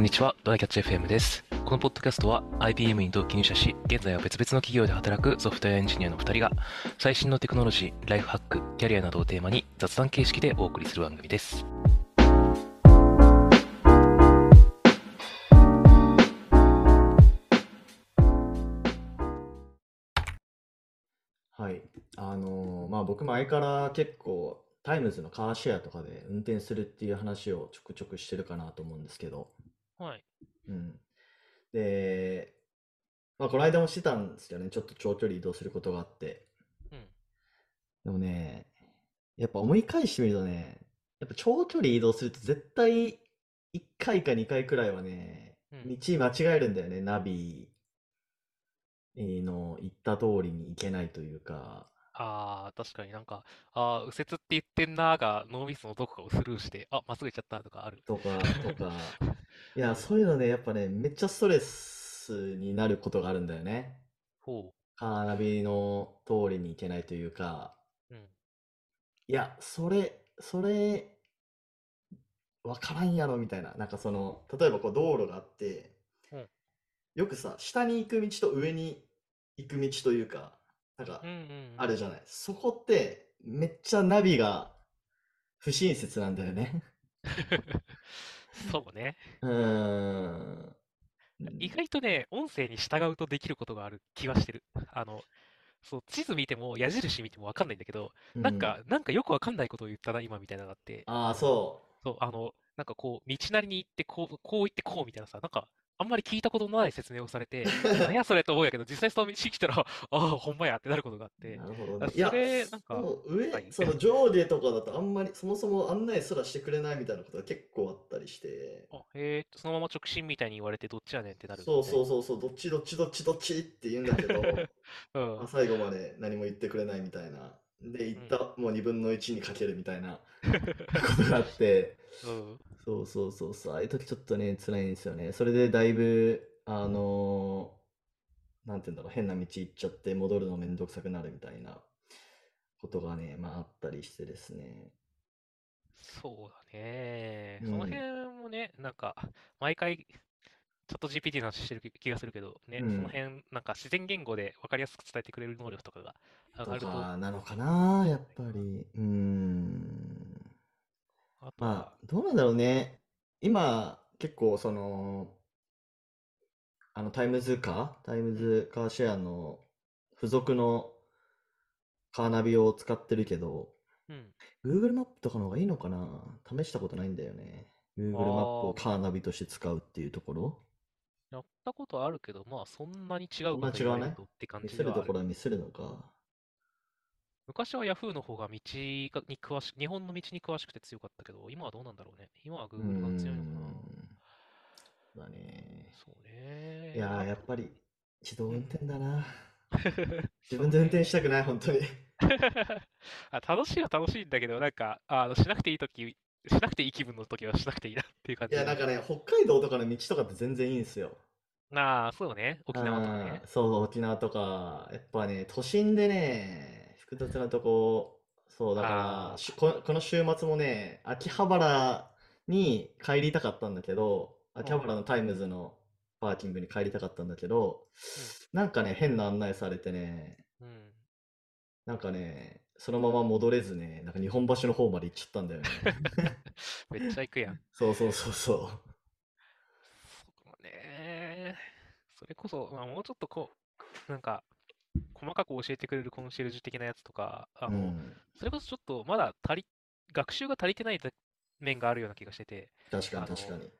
こんにちは、ドライキャッチ FM です。このポッドキャストは IBM に同期入社し、現在は別々の企業で働くソフトウェアエンジニアの2人が、最新のテクノロジー、ライフハック、キャリアなどをテーマに雑談形式でお送りする番組です。はい。あのまあ僕前から結構タイムズのカーシェアとかで運転するっていう話をちょくちょくしてるかなと思うんですけど、はい。うん。で、まあこの間もしてたんですよね。ちょっと長距離移動することがあって。うん。でもね、やっぱ思い返してみるとね、やっぱ長距離移動すると絶対1回か2回くらいはね、うん道間違えるんだよね。ナビの言った通りに行けないというか。あー、確かになんか、あー、右折って言ってんなーが脳みそのどこかをスルーして、あ、まっすぐ行っちゃったとかある。とか、とか。いや、そういうのね、やっぱね、めっちゃストレスになることがあるんだよね。ほカーナビの通りに行けないというか。う。うん。いや、それ、それ、わからんやろみたいな。なんかその、例えばこう道路があってうん、よくさ、下に行く道と上に行く道というか、なんかうんうんうん。あるじゃない。そこって、めっちゃナビが不親切なんだよね。そうね。うーん。意外とね、音声に従うとできることがある気がしてる。あの、そう、地図見ても矢印見てもわかんないんだけど、なんか、なんかよくわかんないことを言ったな、今みたいなのがあって、ああ、そそう、あの、なんかこう、道なりに行って、こう、こう行ってこうみたいなさ、なんか、あんまり聞いたことのない説明をされて、何やそれと思うんやけど、実際その道来たら、ああ、ほんまやってなることがあっう。て、なるほどね。いや、れ、なんか、そう上はい、その上下とかだとあんまり、そもそも案内すらしてくれないみたいなことが結構あったりして、あ、へえ、そのまま直進みたいに言われて、どっちやねんってなるそうそうそうそう、どっちどっちどっちどっちって言うんだけど、な。うん。まあ最後まで何も言ってくれないみたいな。で、言ったもう2分の1にかけるみたいなことがあって、うん。そうそうそうそう、ああいう時ちょっとね、辛いんですよね。それでだいぶ、あのーなんて言うんだろう、変な道行っちゃって戻るのめんどくさくなるみたいなことがね、まああったりしてですね。そうだね。うんその辺もね、なんか、毎回、チャット GPT の話してる気気がするけど、ね、うんその辺、なんか自然言語で分かりやすく伝えてくれる能力とかが上とがると、かなのかな、やっぱり。うーん。あまあ、どうなんだろうね。今、結構その、あの、タイムズカータイムズカーシェアの付属のカーナビを使ってるけど、うん。Google マップとかの方がいいのかな？試したことないんだよね。Google マップをカーナビとして使うっていうところ？やったことあるけど、まあそんなに違そうんかとな違わない？言われるとって感見せると。ころは見せるのか。昔は Yahoo の方が道がに詳しく、日本の道に詳しくて強かったけど、今はどうなんだろうね。今は Google が強いのかな。ん。だね。そうね。いやー、やっあぱり自動運転だな。と 自分で運転したくない、本当に。あ楽しいは楽しいんだけど、なんか、あの、しなくていいとき、しなくていい気分のときはしなくていいなっていう感いや。なんかね、北海道とかの道とかって全然いいんですよ。ああ、そうね。沖縄とかね。そう、沖縄とか、やっぱね、都心でね、複雑なとこ、そう、だから、しこ、この週末もね、秋葉原に帰りたかったんだけど、秋葉原のタイムズのパーキングに帰りたかったんだけど、なんかね、変な案内されてね、うん。なんかね、そのまま戻れずね、なんか日本橋の方まで行っちゃったんだよね。めっちゃ行くやん。そうそうそうそう。そうね。それこそ、まあ、もうちょっとこう、なんか、細かく教えてくれるコンシェルジュ的なやつとか、あの、うん、それこそちょっとまだ足り、学習が足りてない面があるような気がしてて、確かに確かに。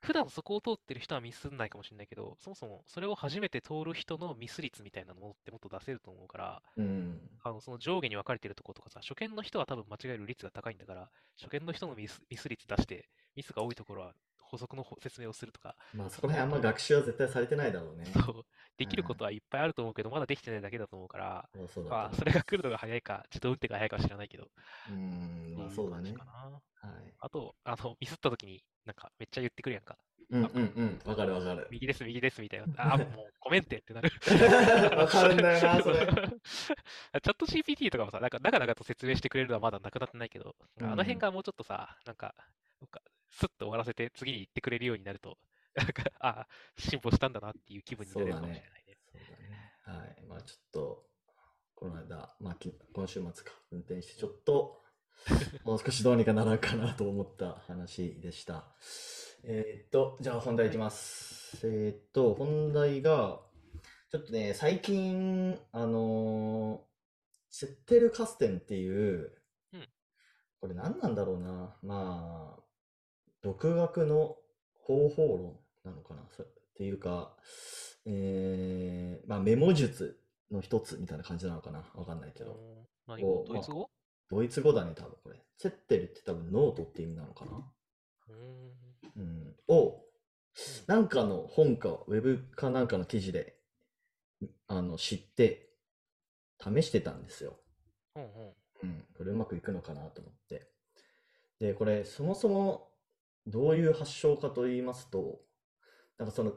普段そこを通ってる人はミスんないかもしれないけど、そもそもそれを初めて通る人のミス率みたいなのってもっと出せると思うから、うん。あのその上下に分かれてるとことかさ、初見の人は多分間違える率が高いんだから、初見の人のミス、ミス率出して、ミスが多いところは補足のほ説明をするとか、まあそこら辺あんま学習は絶対されてないだろうね。そう、できることはいっぱいあると思うけど、まだできてないだけだと思うから、そうそうだまあ、とそれが来るのが早いか、自動運転が早いかは知らないけど、思う。うん、まあそうだね。はい。あと、あの、ミスった時に、なんか、めっちゃ言ってくるやんか。うんうんうん。わかるわかる。右です、右です、みたいな。あ あ、もう、ごめんってってなる。わかるんだよなそれ チャット GPT とかもさ、なんか、長々と説明してくれるのはまだなくなってないけど、あの辺がもうちょっとさ、なんか、なんかスッと終わらせて次に行ってくれるようになると、なんか、あ、進歩したんだなっていう気分になれるかもしれないね。そうだね。はい。まあちょっと、この間、まあき今週末か、運転してちょっと、もう少しどうにかならんかなと思った話でした。えーっと、じゃあ本題いきます。えーっと、本題が、ちょっとね、最近、あのーセッテルカステンっていううん、これ何なんだろうな。まあ、独学の方法論なのかな。そっていうか、えー、まあメモ術の一つみたいな感じなのかな。わかんないけど。うん何ドイツ語？ドイツ語だね、多分これ。 Zettel って多分ノートって意味なのかな。うーん。うん。を、なんかの本か、ウェブかなんかの記事で、あの、知って、試してたんですよ。うんうん。うん。これうまくいくのかなと思って。で、これ、そもそも、どういう発祥かと言いますと、なんかその、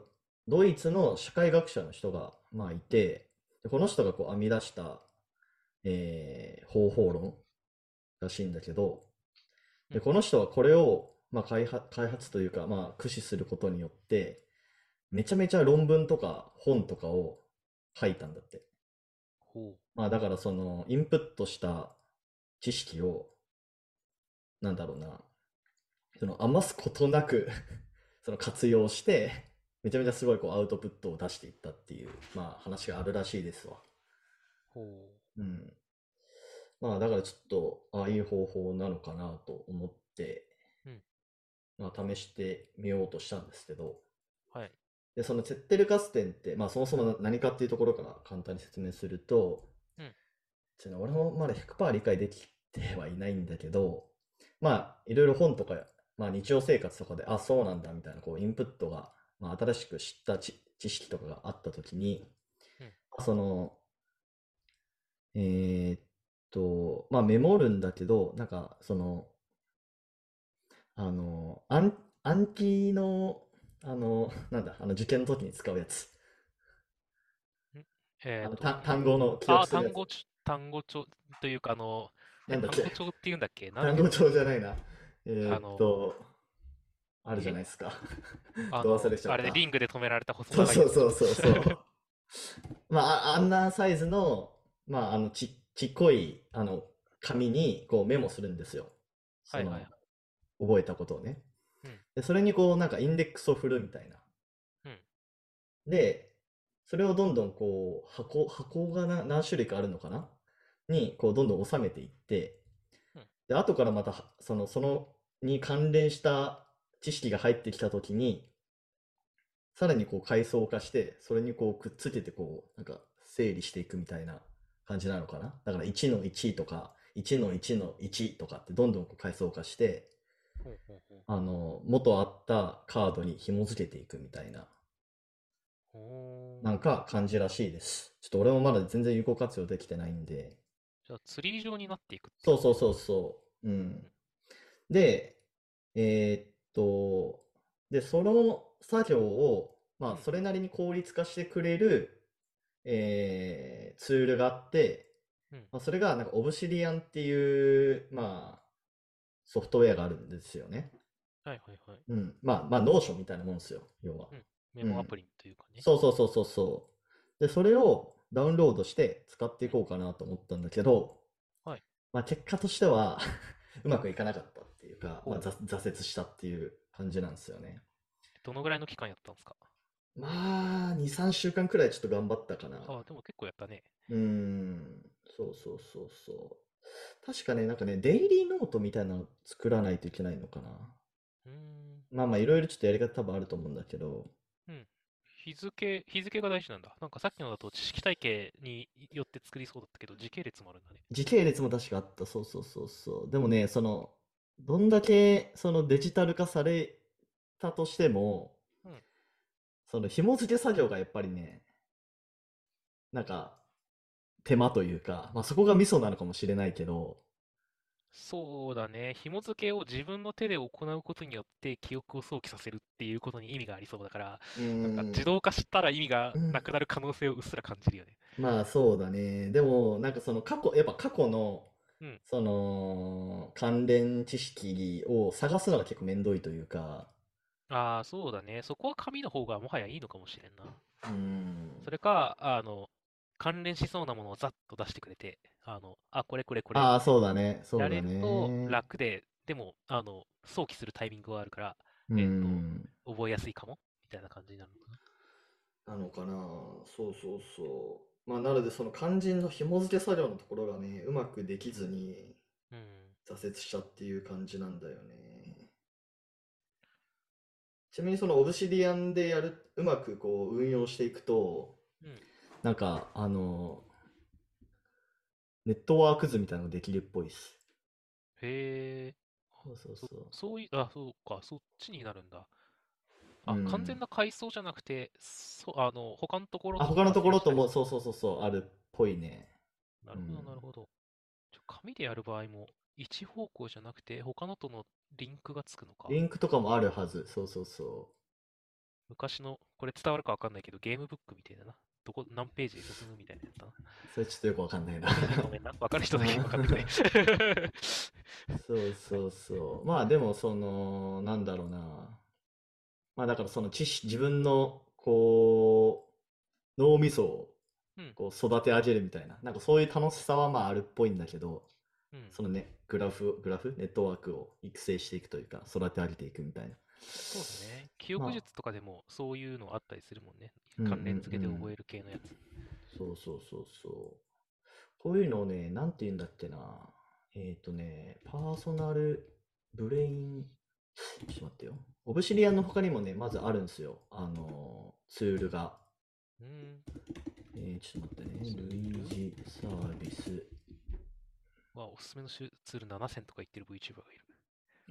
ドイツの社会学者の人が、まあいて、でこの人がこう編み出した、えー方法論らしいんだけど、で、うんこの人はこれを、まあ、開発、開発というか、まあ、駆使することによって、めちゃめちゃ論文とか本とかを書いたんだって。ほまあ、だからその、インプットした知識を、なんだろうな、その余すことなく その活用して、めちゃめちゃすごいこうアウトプットを出していったっていう、まあ話があるらしいですわ。う。ほうん。まあだからちょっと、ああいう方法なのかなと思って、うんまあ試してみようとしたんですけど、う。はい。で、そのツェッテルカステンって、まあそもそも何かっていうところから簡単に説明すると、うんちょっと俺もまだ100%理解できてはいないんだけど、まあいろいろ本とか、まあ日常生活とかで、あ、そうなんだみたいなこうインプットが、まあ新しく知った知知識とかがあったときに、うん。その、えーっと、まあメモるんだけど、なんかその、あの、暗暗記の、あの、なんだ、あの受験の時に使うやつ。えーとあのた単語の記憶あ、する単語ち、単語帳というか、あの、えなんだっけ？単語帳っていうんだっけ？単語帳じゃないな。えーっあのと、あるじゃないですか。あどう忘れしちゃったあれでリングで止められた細長いそうそうそうそう。まあ、ああんなサイズの、まあ、あの、ち、ちっこい、あの、紙に、こう、メモするんですよ。はいはいはい覚えたことをねうん。で、それにこう、なんか、インデックスを振るみたいな。うんで、それをどんどんこう、箱、箱がな何種類かあるのかな？に、こう、どんどん収めていってうん、で、後からまたは、その、その、に関連した知識が入ってきたときに、さらにこう階層化して、それにこうくっつけてこう、なんか整理していくみたいな感じなのかな。だから1の1とか、1の1の1とかってどんどんこう階層化して、あの、元あったカードに紐付けていくみたいな、なんか感じらしいです。ちょっと俺もまだ全然有効活用できてないんで、じゃあ、ツリー状になっていくそうそうそうそう。うん。で、えーっと、で、その作業を、まあ、それなりに効率化してくれる、えーツールがあって、うんまあ、それが、なんか、オブシディアンっていう、まあ、ソフトウェアがあるんですよね。はいはいはい。うん。まあ、まあ、 Notion みたいなもんですよ、要は。メモアプリというかね。そうそうそうそうそう。で、それをダウンロードして使っていこうかなと思ったんだけど、はいまあ結果としては うまくいかなかったっていうか、まあ、挫挫折したっていう感じなんですよね。どのぐらいの期間やったんですか？まあ、2、3週間くらいちょっと頑張ったかな。あ、でも結構やったね。うーん、そうそうそうそう。確かね、なんかね、デイリーノートみたいなの作らないといけないのかな。うーん。まあまあ、いろいろちょっとやり方多分あると思うんだけど、日付、日付が大事なんだ。なんかさっきのだと知識体系によって作りそうだったけど、時系列もあるんだね。時系列も確かあった。そうそうそうそう。でもね、その、どんだけそのデジタル化されたとしても、うんその紐付け作業がやっぱりね、なんか、手間というか、まあそこがミソなのかもしれないけど、そうだね。紐付けを自分の手で行うことによって記憶を想起させるっていうことに意味がありそうだから、うなんかん自動化したら意味がうんなくなる可能性をうっすら感じるよね。まあそうだね。でも、なんかその過去、やっぱ過去のうん、その、関連知識を探すのが結構めんどいというか、ああ、そうだね。そこは紙の方がもはやいいのかもしれんな。うん。それか、あの、関連しそうなものをざっと出してくれて、あの、あ、これこれこれああ、そうだね。そうやだれるとね。楽で、でも、あの、想起するタイミングがあるから、うえっん。と、覚えやすいかもみたいな感じになるのかな。なのかな。そうそうそう。まあ、なので、その肝心の紐付け作業のところがね、うまくできずにうん。挫折したっていう感じなんだよね。ちなみにそのオブシディアンでやる、うまくこう運用していくと、うん。なんか、あの、ネットワーク図みたいなのができるっぽいです。へえ。そうそうそそう。そういう、あ、そうか、そっちになるんだ。あ、うん完全な階層じゃなくて、そあの、他のところあ、他のところとも、そそうそうそうそう、あるっぽいね。なるほど、うんなるほど。ちょ紙でやる場合も、一方向じゃなくて、他のとのリンクがつくのか。リンクとかもあるはず。そうそうそ昔の、これ伝わるかわかんないけど、ゲームブックみたいだな。どこ、何ページで進むみたいなやつだな。う。それちょっとよくわかんないな。ごめんな。わかる人だけ わかってくれ。そうそうそう。まあでも、その、なんだろうな。まあだからその知識、自分の、こう、脳みそをうんこう育て上げるみたいな、なんかそういう楽しさはまああるっぽいんだけど、うん。そのね、グラフ、グラフ、ネットワークを育成していくというか、育て上げていくみたいな。そうだね。記憶術とかでもそういうのあったりするもんね。うんうんうん関連付けで覚える系のやつ。そうそうそうそう。こういうのをね、なんて言うんだっけな。えっとね、パーソナルブレイン、ちょっと待ってよ。オブシリアンの他にもね、まずあるんですよ。あの、ツールが。うん。えー、ちょっと待ってね。ル？イージサービス。わ、おすすめのツール7000とか言ってる VTuber がいる。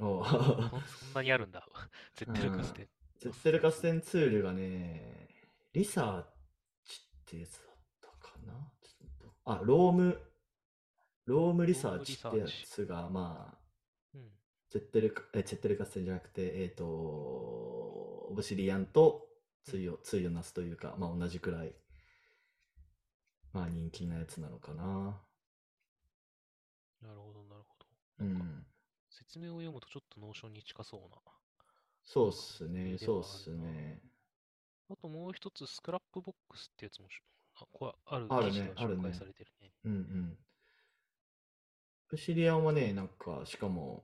おそそんなにあるんだ。絶対ルカスで。ゼッテルカステンツールがね、リサーチってやつだったかな？あ、ローム、ロームリサーチってやつが、まあ、うん。ゼッテルカ、え、ゼッテルカステンじゃなくて、えっ、と、オブシリアンと対を、対をなすというか、まあ同じくらい、まあ人気なやつなのかな。なるほど、なるほど。なんか、ん。説明を読むとちょっと Notion に近そうな。そうっすね、でそうっすね。あともう一つ、 Scrapbox ってやつもし、あこれあるあるねあるね紹介されてるね。うんうん。 Obsidian はね、なんか、しかも、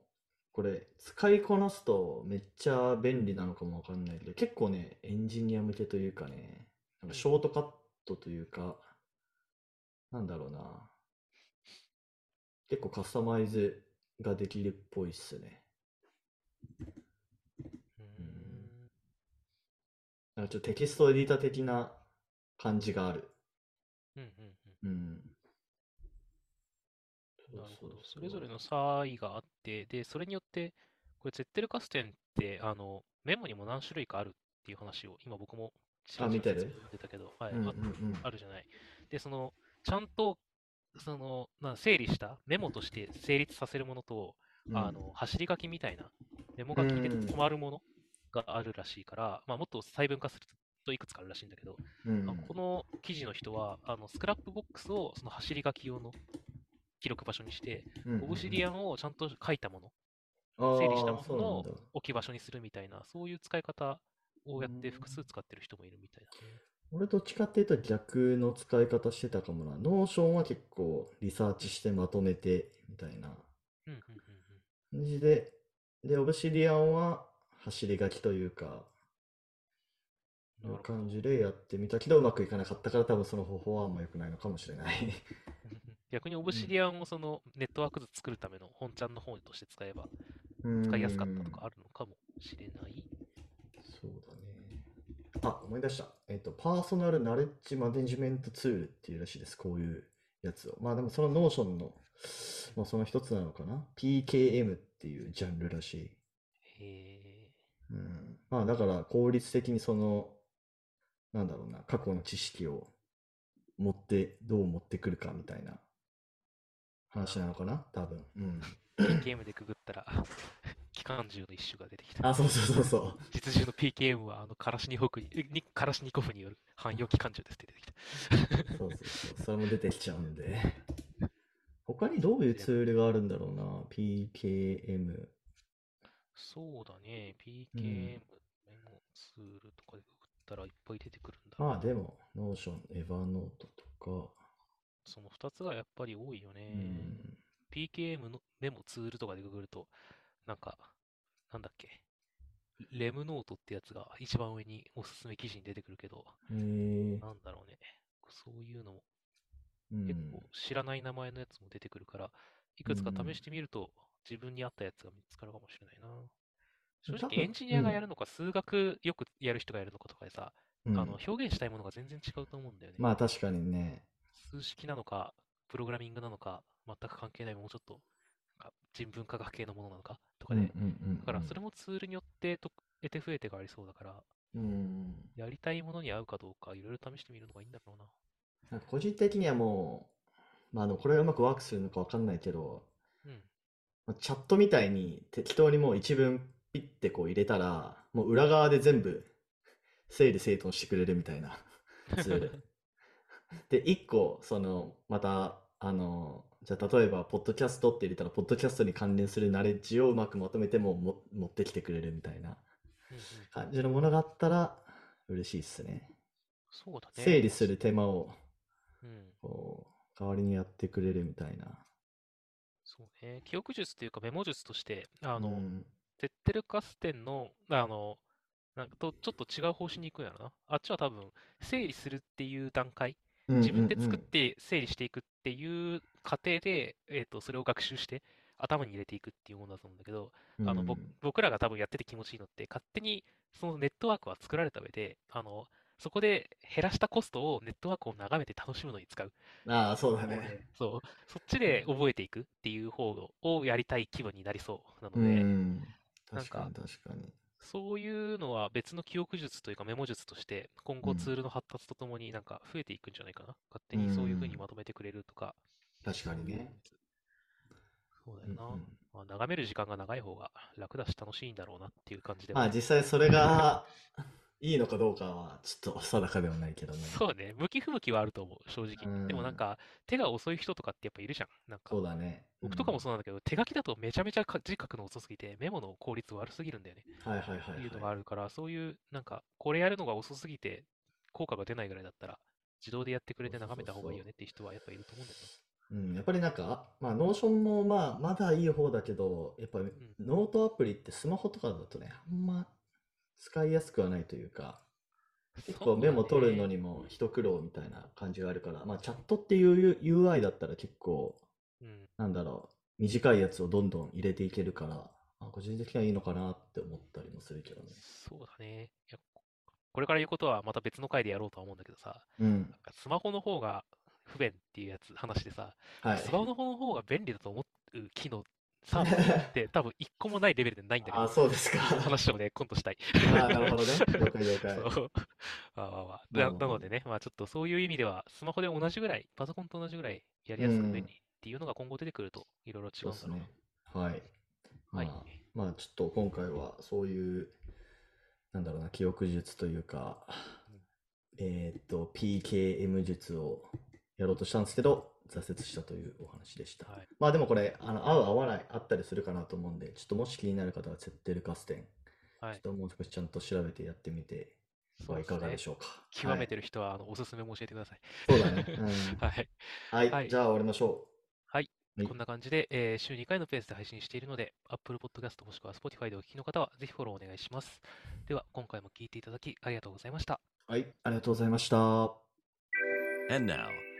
これ、使いこなすとめっちゃ便利なのかもわかんないけど、結構ね、エンジニア向けというかね、なんかショートカットというか、なんだろうな。結構カスタマイズができるっぽいっすね。うーん。なんかちょっとテキストエディター的な感じがある。うん。うん。なるほど。それぞれの差異があって、で、それによって、これ、ゼッテルカステンって、あの、メモにも何種類かあるっていう話を、今僕もちらちら見てる？説明読んでたけど、はい、うんうんあうん。あるじゃない。で、その、ちゃんと、その、な整理したメモとして成立させるものと、うんあの、走り書きみたいな、メモ書きでうん止まるものがあるらしいから、まあ、もっと細分化するといくつかあるらしいんだけど、うんあこの記事の人は、あのスクラップボックスをその走り書き用の記録場所にして、Obsidian をちゃんと書いたもの、整理したものの置き場所にするみたいな、そういう使い方をやって複数使ってる人もいるみたいだね。俺どっちかっていうと逆の使い方してたかもな。 Notion は結構リサーチしてまとめてみたいな。感じで、で、 Obsidian は走り書きというか、なるほど感じでやってみたけどうまくいかなかったから多分その方法はあんま良くないのかもしれない。逆に Obsidian をそのネットワーク図作るための本ちゃんの方として使えば使いやすかったとかあるのかもしれない。そうだね。あ、思い出した。えっと、 personal knowledge management tool っていうらしいです。こういうやつを。まあでもその Notion の、まあその一つなのかな？PKM っていうジャンルらしい。へうん。まあだから効率的にその、なんだろうな、過去の知識を持って、どう持ってくるかみたいな話なのかな？多分。うん。ー。PKM でくぐったら、機関銃の一種が出てきた。あ、そうそうそうそう。実銃の PKM はあのカラシニホフににカラシニコフによる汎用機関銃ですって出てきた。そうそうそう。それも出てきちゃうんで。他にどういうツールがあるんだろうな？PKM。そうだね、PKM。えツールとかでググったらいっぱい出てくるんだ。まあでも、 Notion、Evernote とか、その2つがやっぱり多いようね。ん、PKM のメモツールとかでググると、なんか、なんだっけ。 RemNote ってやつが一番上におすすめ記事に出てくるけど、えーなんだろうね。そういうのもうん結構知らない名前のやつも出てくるから、いくつか試してみると自分に合ったやつが見つかるかもしれないな。正直エンジニアがやるのか、数学よくやる人がやるのかとかでさ、うんあの表現したいものが全然違うと思うんだよね。まあ確かにね、数式なのか、プログラミングなのか、全く関係ないもうちょっと、人文科学系のものなのかとかで、だからそれもツールによってと得て増えてがありそうだから、うん、やりたいものに合うかどうか、いろいろ試してみるのがいいんだろうな。なんか個人的にはもう、まあ、これがうまくワークするのかわかんないけど、うん。まあチャットみたいに適当にもう一文ピッてこう入れたら、もう裏側で全部整理整頓してくれるみたいな ツール。で、一個、その、また、あの、じゃあ例えば、ポッドキャストって入れたら、ポッドキャストに関連するナレッジをうまくまとめてもも持ってきてくれるみたいな感じのものがあったら嬉しいっすね。そうだね。整理する手間をうん。こう代わりにやってくれるみたいな。そうね。記憶術っていうかメモ術として、あの、うんテッテルカステンの、あの、なんかとちょっと違う方針に行くんやろな。あっちは多分、整理するっていう段階、自分で作って整理していくっていう過程で、えっと、それを学習して頭に入れていくっていうものだと思うんだけど、あの、ぼ僕らが多分やってて気持ちいいのって、勝手にそのネットワークは作られた上で、あの、そこで減らしたコストをネットワークを眺めて楽しむのに使う。ああ、そうだね。そう、そっちで覚えていくっていう方をやりたい気分になりそうなのうで、ん。なんか確かに確かに。そういうのは別の記憶術というかメモ術として、今後うんツールの発達とともになんか増えていくんじゃないかな。勝手にそういうふうにまとめてくれるとか。確かにね。そうだよな。うんうんまあ、眺める時間が長い方が楽だし楽しいんだろうなっていう感じではまあ実際それがいいのかどうかはちょっと定かではないけどね。そうね。向き不向きはあると思う、正直。うんでもなんか、手が遅い人とかってやっぱいるじゃん。なんかそう、だね。僕とかもそそうなんだけど、手書きだとめちゃめちゃか字書くの遅すぎて、メモの効率悪すぎるんだよね。うん。はいはいはい、っていうのがはい。あるから、そういう、なんか、これやるのが遅すぎて、効果が出ないぐらいだったら、自動でやってくれてそうそうそう眺めた方がいいよねっていう人はやっぱいると思うんだよね。うん、やっぱりなんか、まあ、 Notion もまあまだいい方だけど、やっぱりノートアプリってスマホとかだとね、あんま使いやすくはないというか、結構メモ取るのにも一苦労みたいな感じがあるから、まあチャットっていう UI だったら結構、うん。なんだろう、短いやつをどんどん入れていけるから、まあ、個人的にはいいのかなって思ったりもするけどね。そうだね。これから言うことはまた別の回でやろうとは思うんだけどさ、うん。スマホの方が不便っていうやつ、話でさ、はい。スマホの方の方が便利だと思う機能、サービスって多分一個もないレベルでないんだけあ、ど、そうですか。話をね、今度したい。あなるほどね。了解了解。そう。まあまあまあ。なのでね、まあちょっとそういう意味では、スマホで同じぐらい、パソコンと同じぐらいやりやすくうん便利っていうのが今後出てくると、いろいろ違そううんですだろうな。ね。はい。まあ、はいまあ、ちょっと今回はそういう、なんだろうな、記憶術というか、えーっと、PKM 術をやろうとしたんですけど、挫折したというお話でした。はいまあでもこれ、あの合う合わない、あったりするかなと思うんで、ちょっともし気になる方は、セッテルカステン、はいちょっ。ともう少しちゃんと調べてやってみてはいかがでしょうか。極めてる。る人は、あの、おすすめも教えてください。そうだね。うん はい。はい、はいじゃあ終わりましょはい。はいこんな感じで、えー週2回のペースで配信しているので、Apple Podcast もしくは Spotify でお聞きの方は、ぜひフォローお願いします。では、今回も聞いていただきありがとうございました。う。はい、ありがとうございました。